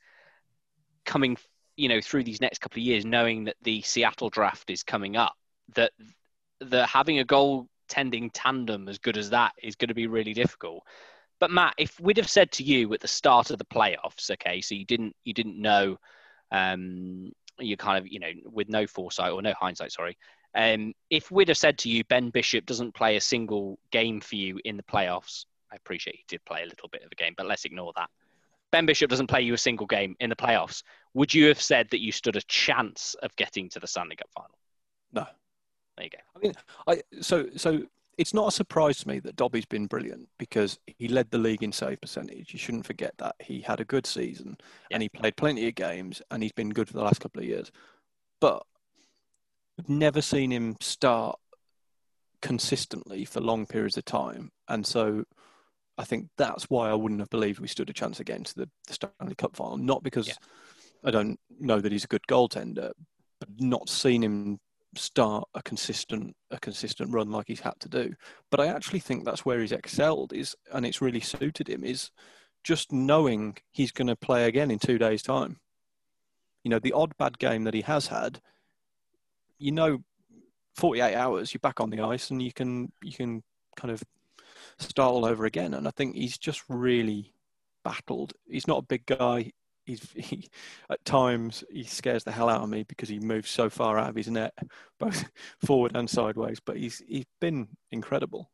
coming, you know, through these next couple of years, knowing that the Seattle draft is coming up, that the having a goal tending tandem as good as that is going to be really difficult. But Matt, if we'd have said to you at the start of the playoffs, okay, so you didn't you didn't know um, you kind of you know with no foresight or no hindsight, sorry, um, if we'd have said to you, Ben Bishop doesn't play a single game for you in the playoffs, I appreciate he did play a little bit of a game, but let's ignore that. Ben Bishop doesn't play you a single game in the playoffs. Would you have said that you stood a chance of getting to the Stanley Cup final? No. There you go. I mean, I so so it's not a surprise to me that Dobby's been brilliant because he led the league in save percentage. You shouldn't forget that he had a good season yeah. and he played plenty of games and he's been good for the last couple of years. But I've never seen him start consistently for long periods of time, and so I think that's why I wouldn't have believed we stood a chance against the, the Stanley Cup final. Not because yeah. I don't know that he's a good goaltender, but not seen him start a consistent a consistent run like he's had to do. But I actually think that's where he's excelled is, and it's really suited him is just knowing he's going to play again in two days' time. You know, the odd bad game that he has had, you know 48 hours you're back on the ice and you can you can kind of start all over again and i think he's just really battled he's not a big guy he's (laughs) he, at times he scares the hell out of me because he moves so far out of his net (laughs) both forward and sideways but he's he's been incredible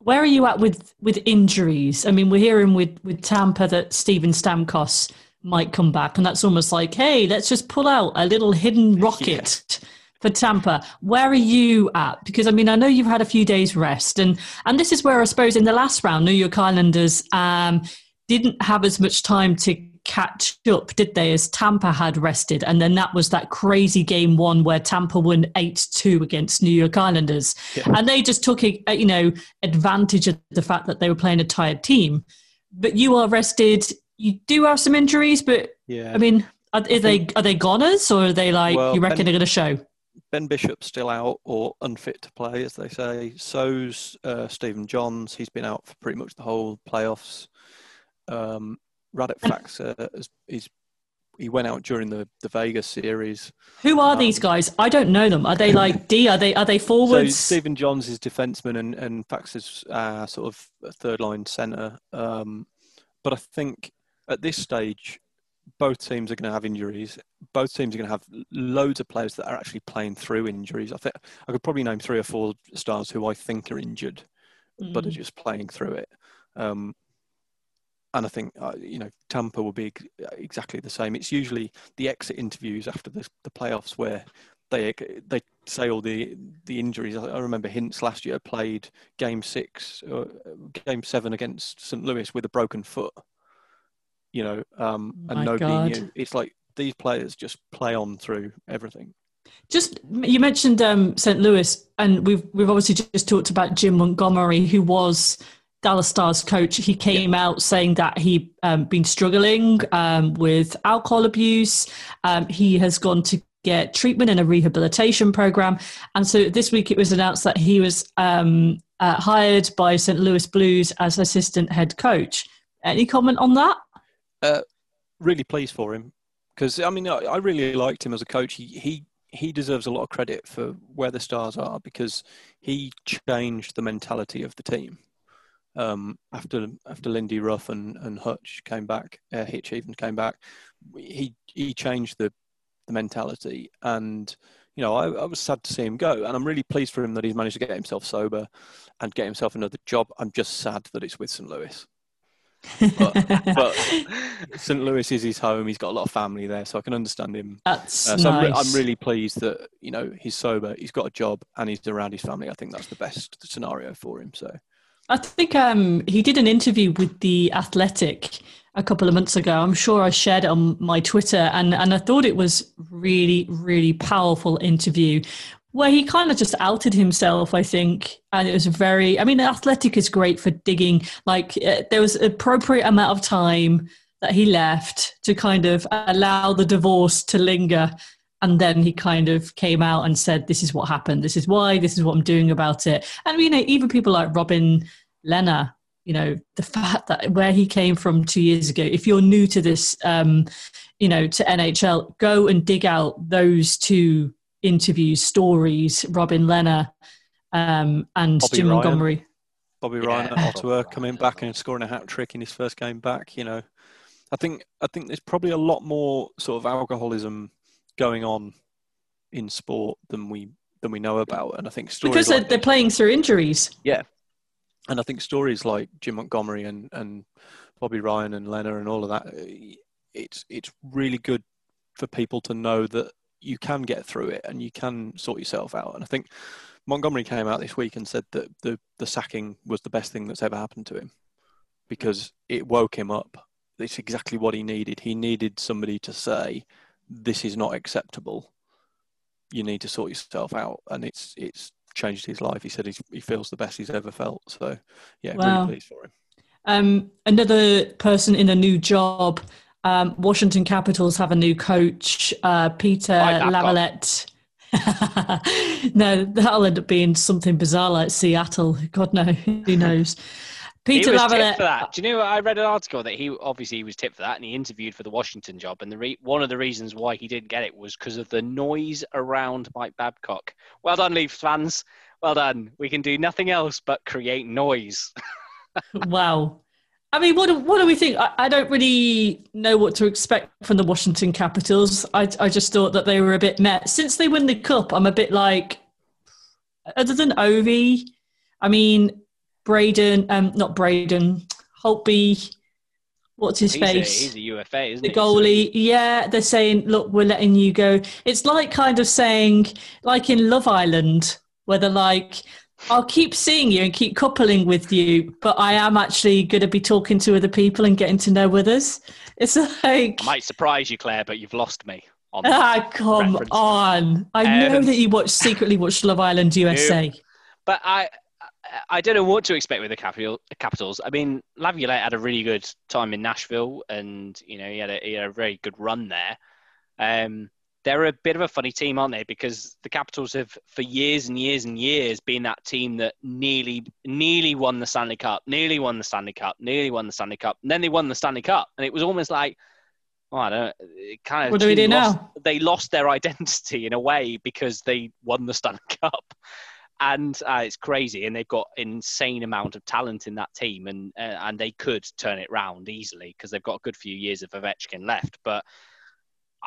where are you at with with injuries i mean we're hearing with with tampa that steven stamkos might come back. And that's almost like, hey, let's just pull out a little hidden (laughs) rocket. Yeah. For Tampa, where are you at? Because I mean, I know you've had a few days rest, and and this is where I suppose in the last round, New York Islanders um, didn't have as much time to catch up, did they, as Tampa had rested. And then that was that crazy game one where Tampa won 8 2 against New York Islanders. Yeah. And they just took, a, you know, advantage of the fact that they were playing a tired team. But you are rested you do have some injuries, but yeah, I mean, are, are they are they goners or are they like well, you reckon ben, they're going to show? Ben Bishop's still out or unfit to play, as they say. So's uh, Stephen Johns. He's been out for pretty much the whole playoffs. Um, Radek uh, is, is he went out during the, the Vegas series. Who are um, these guys? I don't know them. Are they like (laughs) D? Are they are they forwards? So Stephen Johns is defenseman and and Faksa's uh, sort of third line center. Um, but I think at this stage, both teams are going to have injuries. Both teams are going to have loads of players that are actually playing through injuries. I think I could probably name three or four stars who I think are injured, mm. but are mm. just playing through it. Um, and I think uh, you know Tampa will be exactly the same. It's usually the exit interviews after the, the playoffs where they they say all the the injuries. I remember Hintz last year played Game Six, uh, Game Seven against St. Louis with a broken foot. You know, um, and nobody God. knew. It's like these players just play on through everything. Just you mentioned um, St. Louis, and we've we've obviously just talked about Jim Montgomery, who was Dallas Stars coach, he came yeah. out saying that he'd um, been struggling um, with alcohol abuse. Um, he has gone to get treatment in a rehabilitation program. And so this week it was announced that he was um, uh, hired by St. Louis Blues as assistant head coach. Any comment on that? Uh, really pleased for him because I mean I, I really liked him as a coach. He, he he deserves a lot of credit for where the stars are because he changed the mentality of the team um, after after Lindy Ruff and, and Hutch came back, uh, Hitch even came back, he he changed the the mentality, and you know I, I, was sad to see him go, and I'm really pleased for him that he's managed to get himself sober and get himself another job. I'm just sad that it's with St. Louis. but, but, (laughs) St. Louis is his home. He's got a lot of family there, so I can understand him. That's uh, so nice. I'm, re- I'm, really pleased that you know he's sober, he's got a job, and he's around his family. I think that's the best scenario for him. So I think um, he did an interview with the Athletic a couple of months ago. I'm sure I shared it on my Twitter, and and I thought it was really really powerful interview where he kind of just outed himself. I think, and it was very. I mean, the Athletic is great for digging. Like uh, there was appropriate amount of time that he left to kind of allow the divorce to linger and then he kind of came out and said this is what happened. This is why. This is what i'm doing about it. And you know even people like robin lehner you know the (laughs) fact that where he came from two years ago if you're new to this um you know to nhl go and dig out those two interviews stories robin lehner um and Bobby jim Ryan. montgomery. Bobby ryan at ottawa coming back and scoring a hat trick in his first game back you know. I think i think there's probably a lot more sort of alcoholism going on in sport than we than we know about. And I think stories because like they're, playing through injuries. Yeah, and I think stories like Jim Montgomery and and Bobby Ryan and Lehner and all of that, it's it's really good for people to know that you can get through it and you can sort yourself out. And I think Montgomery came out this week and said that the the sacking was the best thing that's ever happened to him because it woke him up. It's exactly what he needed. He needed somebody to say, this is not acceptable. You need to sort yourself out, and it's it's changed his life. He said he feels the best he's ever felt. So, yeah, wow. really pleased for him. Um, another person in a new job. Um, Washington Capitals have a new coach, uh, Peter Laviolette. (laughs) no, that'll end up being something bizarre like Seattle. God knows. who knows? Peter he was Laviolette. for that. Do you know? I read an article that he obviously he was tipped for that, and he interviewed for the Washington job. And the re- one of the reasons why he didn't get it was because of the noise around Mike Babcock. Well done, Leafs fans. Well done. We can do nothing else but create noise. (laughs) wow. I mean, what do, what do we think? I, I, don't really know what to expect from the Washington Capitals. I, I just thought that they were a bit met. Since they win the cup, I'm a bit like, other than Ovi, I mean, Braden, um, not Braden, Holtby, what's his he's face? A, he's a UFA, isn't the he? goalie. Yeah, they're saying, look, we're letting you go. It's like kind of saying, like in Love Island, where they're like, I'll keep seeing you and keep coupling with you, but I am actually going to be talking to other people and getting to know others. It's like. I might surprise you, Claire, but you've lost me. On ah, come reference. on. I um, know that you watch secretly watch Love Island USA. But I, I don't know what to expect with the capital, Capitals. I mean, Laviolette had a really good time in Nashville, and you know he had a, he had a very good run there. Um, they're a bit of a funny team, aren't they? Because the Capitals have, for years and years and years, been that team that nearly, nearly won the Stanley Cup, nearly won the Stanley Cup, nearly won the Stanley Cup, and then they won the Stanley Cup, and it was almost like, oh, I don't, it kind of. What do we do lost, now? They lost their identity in a way because they won the Stanley (laughs) Cup, and uh, it's crazy. And they've got insane amount of talent in that team, and uh, and they could turn it round easily because they've got a good few years of Ovechkin left, but.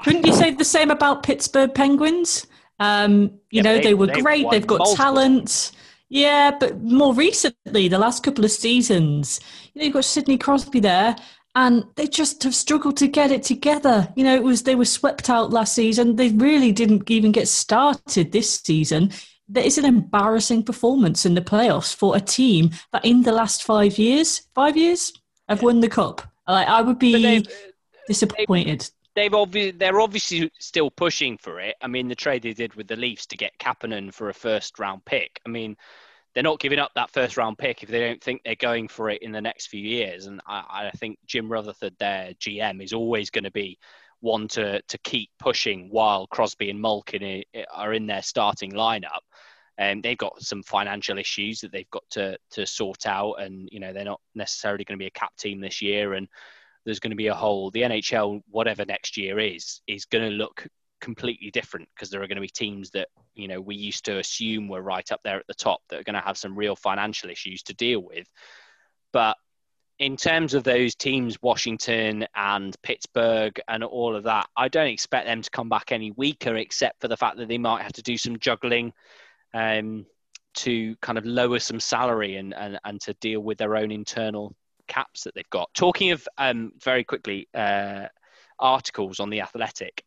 Couldn't you say the same about Pittsburgh Penguins? Um, you Yeah, know, they- they, were they've great. They've got multiple talent. Yeah, but more recently, the last couple of seasons, you know, you've got Sidney Crosby there, and they just have struggled to get it together. You know, it was they were swept out last season. They really didn't even get started this season. That is an embarrassing performance in the playoffs for a team that, in the last five years, five years, have won the cup. Like, I would be uh, they've, disappointed. they've obviously they're obviously still pushing for it. I mean, the trade they did with the Leafs to get Kapanen for a first round pick. I mean, they're not giving up that first round pick if they don't think they're going for it in the next few years. And I, I think Jim Rutherford, their GM, is always going to be one to to keep pushing while Crosby and Malkin are in their starting lineup. And they've got some financial issues that they've got to to sort out, and you know they're not necessarily going to be a cap team this year, and there's going to be a whole the NHL whatever next year is is going to look completely different because there are going to be teams that you know we used to assume were right up there at the top that are going to have some real financial issues to deal with but in terms of those teams washington and pittsburgh and all of that i don't expect them to come back any weaker except for the fact that they might have to do some juggling um, to kind of lower some salary and, and, and to deal with their own internal caps that they've got. Talking of um, very quickly uh, articles on the Athletic,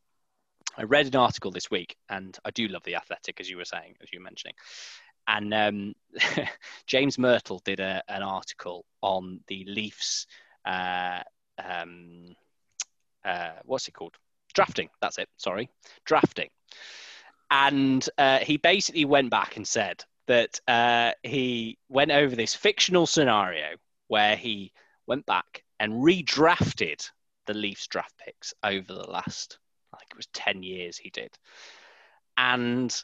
I read an article this week, and I do love the Athletic, as you were saying, as you were mentioning. And um, (laughs) James Mirtle did a, an article on the Leafs. Uh, um, uh, what's it called? Drafting. That's it. Sorry, drafting. And uh, he basically went back and said that uh, he went over this fictional scenario where he went back and redrafted the Leafs draft picks over the last, I think it was 10 years he did. And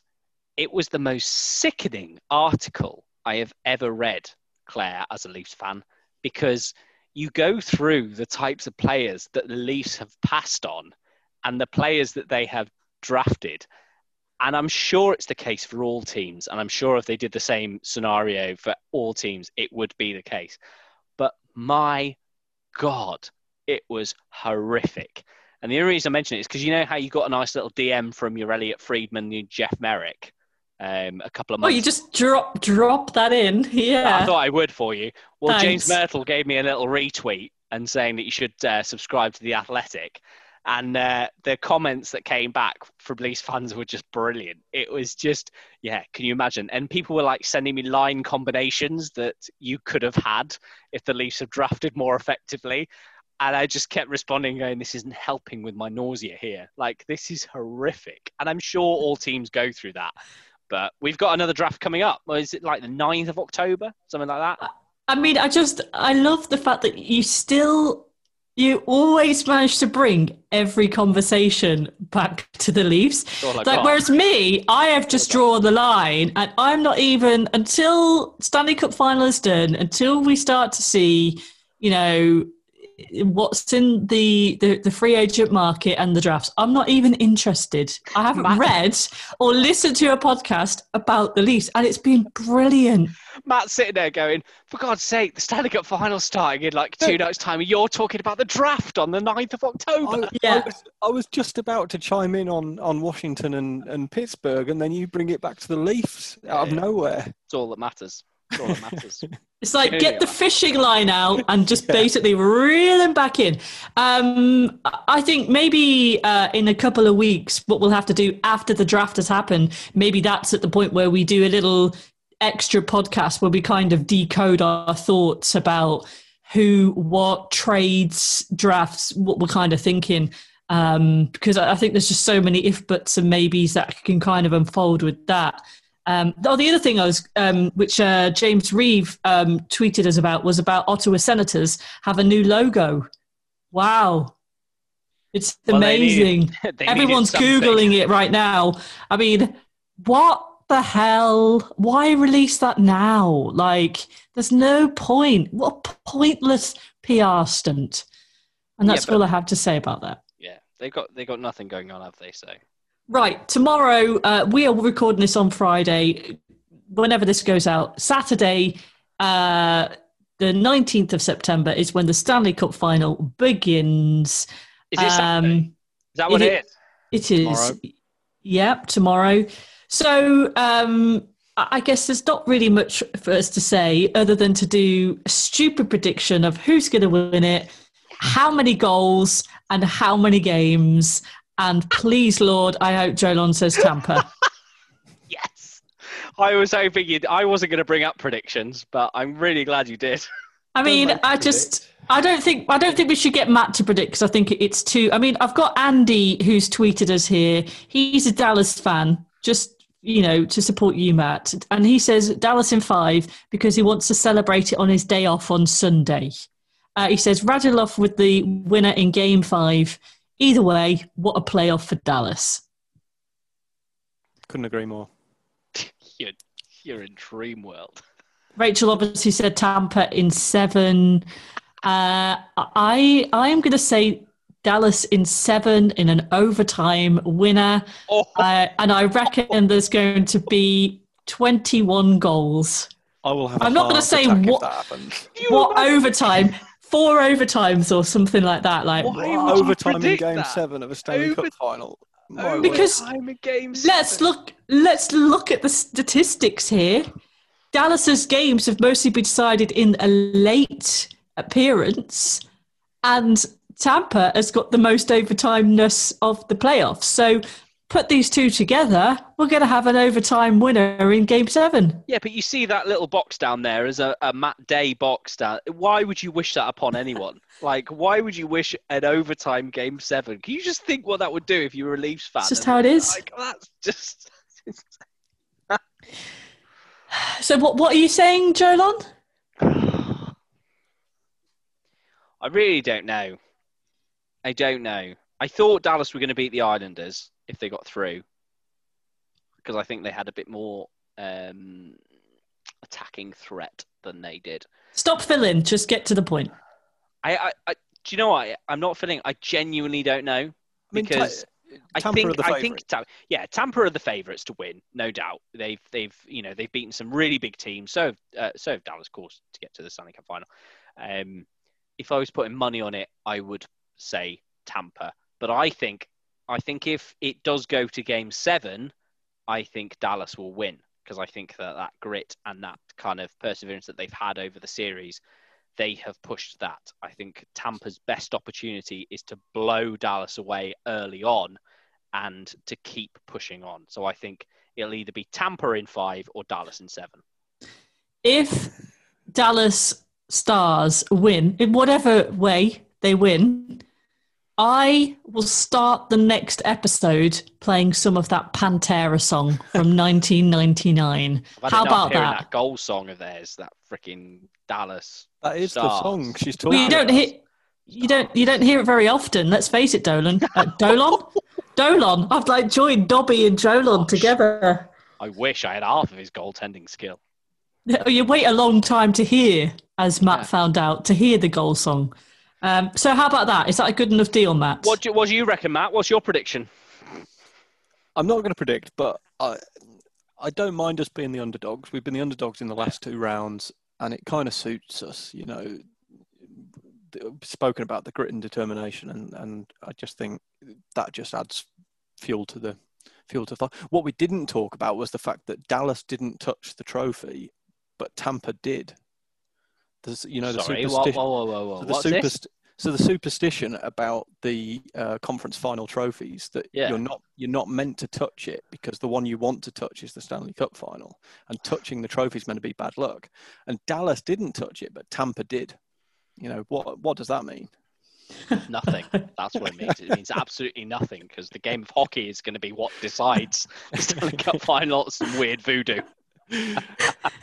it was the most sickening article I have ever read, Claire, as a Leafs fan, because you go through the types of players that the Leafs have passed on and the players that they have drafted. And I'm sure it's the case for all teams. And I'm sure if they did the same scenario for all teams, it would be the case. But my God, it was horrific. And the only reason I mention it is because you know how you got a nice little DM from your Elliotte Friedman your Jeff Marek um, a couple of months. Oh, you just drop drop that in. (laughs) Yeah. I thought I would for you. Well, James Mirtle gave me a little retweet and saying that you should uh, subscribe to the Athletic, and uh, the comments that came back from Leafs fans were just brilliant. It was just, yeah, can you imagine? And people were like sending me line combinations that you could have had if the Leafs had drafted more effectively. And I just kept responding, going, "This isn't helping with my nausea here. Like this is horrific." And I'm sure all teams go through that. But we've got another draft coming up. Is it like the 9th of October? Something like that? I mean, I just I love the fact that you still you always manage to bring every conversation back to the Leafs. I Like, whereas me, I have just drawn the line, and I'm not even until Stanley Cup final is done, until we start to see, you know, what's in the, the, the free agent market and the drafts. I'm not even interested. I haven't Matt- read or listened to a podcast about the Leafs, and it's been brilliant. Matt's sitting there going, for God's sake, the Stanley Cup final starting in like two nights' time. and You're talking about the draft on the 9th of October. I, Yeah. I, was, I was just about to chime in on, on Washington and, and Pittsburgh, and then you bring it back to the Leafs out of nowhere. It's all that matters. It's all that matters. (laughs) It's like Yeah, get yeah. the fishing line out and just (laughs) basically reel them back in. Um, I think maybe uh, in a couple of weeks, what we'll have to do after the draft has happened, maybe that's at the point where we do a little extra podcast where we kind of decode our thoughts about who, what trades, drafts, what we're kind of thinking. Um, because I I think there's just so many if buts and maybes that can kind of unfold with that. Um, oh, the other thing I was, um, which uh, James Reeve um, tweeted us about, was about Ottawa Senators have a new logo. Wow, It's Well, they needed- amazing. (laughs) they Everyone's googling it right now. I mean, what the hell? Why release that now? Like, there's no point. What a pointless PR stunt. And Yeah, that's but- all I have to say about that. Yeah, they got they got nothing going on, have they? So Right, tomorrow, uh, we are recording this on Friday. Whenever this goes out, Saturday, uh, the 19th of September is when the Stanley Cup final begins. is it Saturday? Um, Is that what it it is? It is. Tomorrow. Yep, tomorrow. So um, I I guess there's not really much for us to say other than to do a stupid prediction of who's going to win it, how many goals, and how many games. And please, Lord, I hope Jolon says Tampa. (laughs) Yes. I was hoping you. I wasn't going to bring up predictions, but I'm really glad you did. I mean, I just. I don't think I don't think we should get Matt to predict because I think it's too. I mean, I've got Andy who's tweeted us here. He's a Dallas fan, just you know, to support you, Matt, and he says Dallas in five because he wants to celebrate it on his day off on Sunday. Uh, he says Radulov with the winner in Game Five. Either way, what a playoff for Dallas. Couldn't agree more. (laughs) You're you're in dream world. Rachel obviously said Tampa in seven. Uh, I I am going to say Dallas in seven in an overtime winner, Oh, uh, and I reckon there's going to be 21 goals. I will have. I'm not gonna say what- What overtime? Four overtimes or something like that. Like Why What, would you overtime in predict Game that? Seven of a Stanley Over- Cup final. My. Because- game. let's look. Let's look at the statistics here. Dallas's games have mostly been decided in a late appearance, and Tampa has got the most overtimeness of the playoffs. So put these two together, we're going to have an overtime winner in Game Seven. Yeah, but you see that little box down there as a, a Matt Day box down. Why would you wish that upon anyone? (laughs) like, why would you wish an overtime game seven? Can you just think what that would do if you were a Leafs fan? It's just how it is. Like, oh, that's just. (sighs) So what? What are you saying, Jolon? (sighs) I really don't know. I don't know. I thought Dallas were going to beat the Islanders if they got through, because I think they had a bit more um, attacking threat than they did. Stop filling. Just get to the point. I, I, I do you know what? I'm not filling. I genuinely don't know I mean, Ta- because I Tampa think are I think yeah, Tampa are the favourites to win, no doubt. They've they've you know they've beaten some really big teams. So uh, so have Dallas, of course, to get to the Stanley Cup final. Um, if I was putting money on it, I would say Tampa. But I think I think if it does go to Game Seven, I think Dallas will win because I think that that grit and that kind of perseverance that they've had over the series, they have pushed that. I think Tampa's best opportunity is to blow Dallas away early on and to keep pushing on. So I think it'll either be Tampa in five or Dallas in seven. if Dallas Stars win in whatever way they win, I will start the next episode playing some of that Pantera song from (laughs) 1999. How about that? that goal song of theirs, that freaking Dallas. That is the song she's talking Well, you don't about. hear you don't you don't hear it very often. Let's face it, Dolan. (laughs) Uh, Dolan, Dolan. I've like joined Dobby and Jolon together. I wish I had half of his goaltending skill. (laughs) You wait a long time to hear, as Matt Yeah. found out, to hear the goal song. Um, so how about that? Is that a good enough deal, Matt? What do, what do you reckon, Matt? What's your prediction? I'm not going to predict, but I, I don't mind us being the underdogs. We've been the underdogs in the last two rounds, and it kind of suits us. You know, spoken about the grit and determination, and, and I just think that just adds fuel to the fuel to the fire. What we didn't talk about was the fact that Dallas didn't touch the trophy, but Tampa did. There's, you know, the Sorry, superstition. whoa, whoa, whoa. So the, superst- so the superstition about the uh, conference final trophies that Yeah. you're not you're not meant to touch it because the one you want to touch is the Stanley Cup final, and touching the trophy is meant to be bad luck. And Dallas didn't touch it, but Tampa did. You know what? What does that mean? Nothing. That's what it means. It means absolutely nothing because the game of hockey is going to be what decides the Stanley Cup (laughs) final. Some weird voodoo.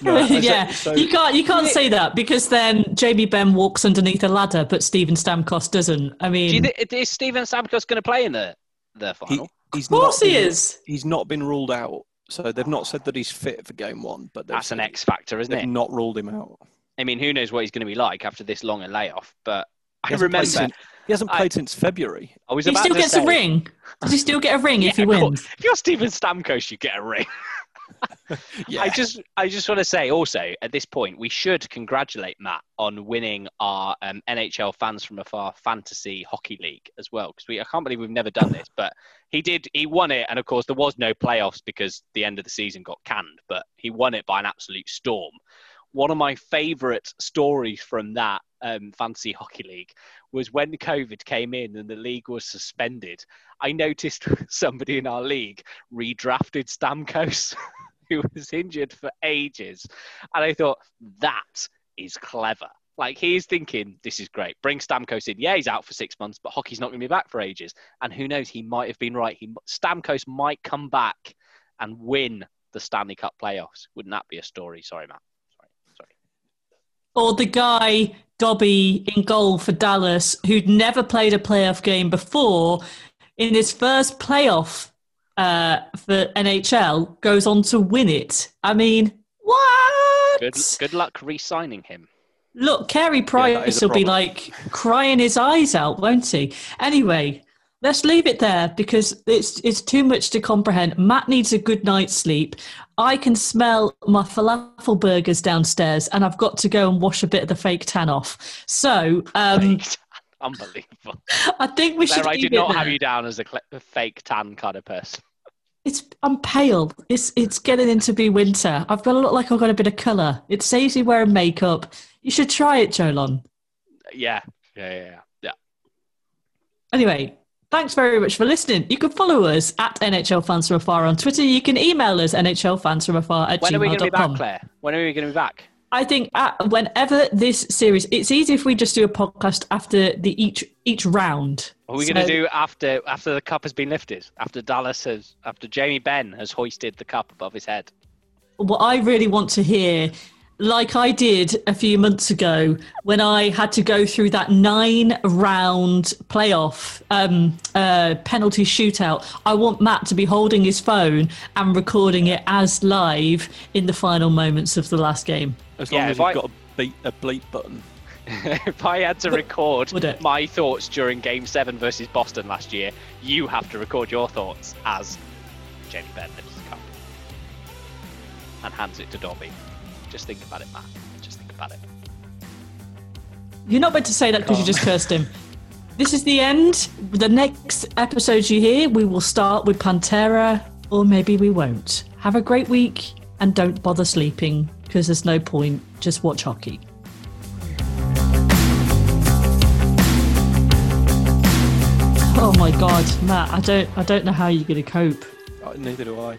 No, (laughs) yeah, so- you can't you can't say that because then Jamie Benn walks underneath a ladder, but Steven Stamkos doesn't. I mean, Do you think is Steven Stamkos going to play in the the he, final? he's of course not he been- is. He's not been ruled out. So they've not said that he's fit for game one, but That's an X factor, isn't They've it? not ruled him out. I mean, who knows what he's going to be like after this long a layoff? But I He hasn't played remember since- He hasn't I- played since February. I was He about still to gets say, a ring. Does he still get a ring if he of course. wins? If you're Steven Stamkos, you get a ring. (laughs) Yeah. I just, I just want to say also at this point, we should congratulate Matt on winning our um, NHL fans from afar fantasy hockey league as well. Because we, I can't believe we've never done this, but he did. He won it, and of course there was no playoffs because the end of the season got canned. But he won it by an absolute storm. One of my favourite stories from that um, fantasy hockey league was when COVID came in and the league was suspended. I noticed (laughs) somebody in our league redrafted Stamkos, (laughs) (laughs) who was injured for ages. And I thought, that is clever. Like, he's thinking, this is great. Bring Stamkos in. Yeah, he's out for six months, but hockey's not going to be back for ages. And who knows, he might have been right. He, Stamkos might come back and win the Stanley Cup playoffs. Wouldn't that be a story? Sorry, Matt. Sorry. Sorry. Or the guy Dobby in goal for Dallas who'd never played a playoff game before, in his first playoff uh, for NHL, goes on to win it. I mean, what? Good, good luck re signing him. Look, Carey Price is a will be like crying his eyes out, won't he? Anyway, let's leave it there because it's it's too much to comprehend. Matt needs a good night's sleep. I can smell my falafel burgers downstairs, and I've got to go and wash a bit of the fake tan off. So um, (laughs) Unbelievable. (laughs) I think we should. Claire, I leave did it not there. have you down as a, cl- a fake tan kind of person. It's I'm pale. It's it's getting into be winter. I've got to look like I've got a bit of colour. It saves you wearing makeup. You should try it, Jolon. Yeah. Yeah, yeah, yeah. yeah. Anyway, thanks very much for listening. You can follow us at NHL Fans From Afar on Twitter. You can email us nhl fans NHLFansFromAfar at When are we going to be back, Claire? When are we going to be back? I think whenever this series, it's easy if we just do a podcast after the each each round. What are we So- going to do after after the cup has been lifted? After Dallas has, after Jamie Benn has hoisted the cup above his head? what I really want to hear, like I did a few months ago when I had to go through that nine round playoff um, uh, penalty shootout, I want Matt to be holding his phone and recording it as live in the final moments of the last game. As long Yeah, as if you've I- got a beat a bleep button. (laughs) if I had to record my thoughts during Game Seven versus Boston last year, you have to record your thoughts as Jamie Benn lifts the cup and hands it to Dobby. Just think about it, Matt. Just think about it. You're not meant to say that because you just cursed him. (laughs) This is the end. The next episode you hear, we will start with Pantera, or maybe we won't. Have a great week and don't bother sleeping because there's no point. Just watch hockey. Oh my god, Matt, I don't I don't know how you're gonna cope. Uh, Neither do I.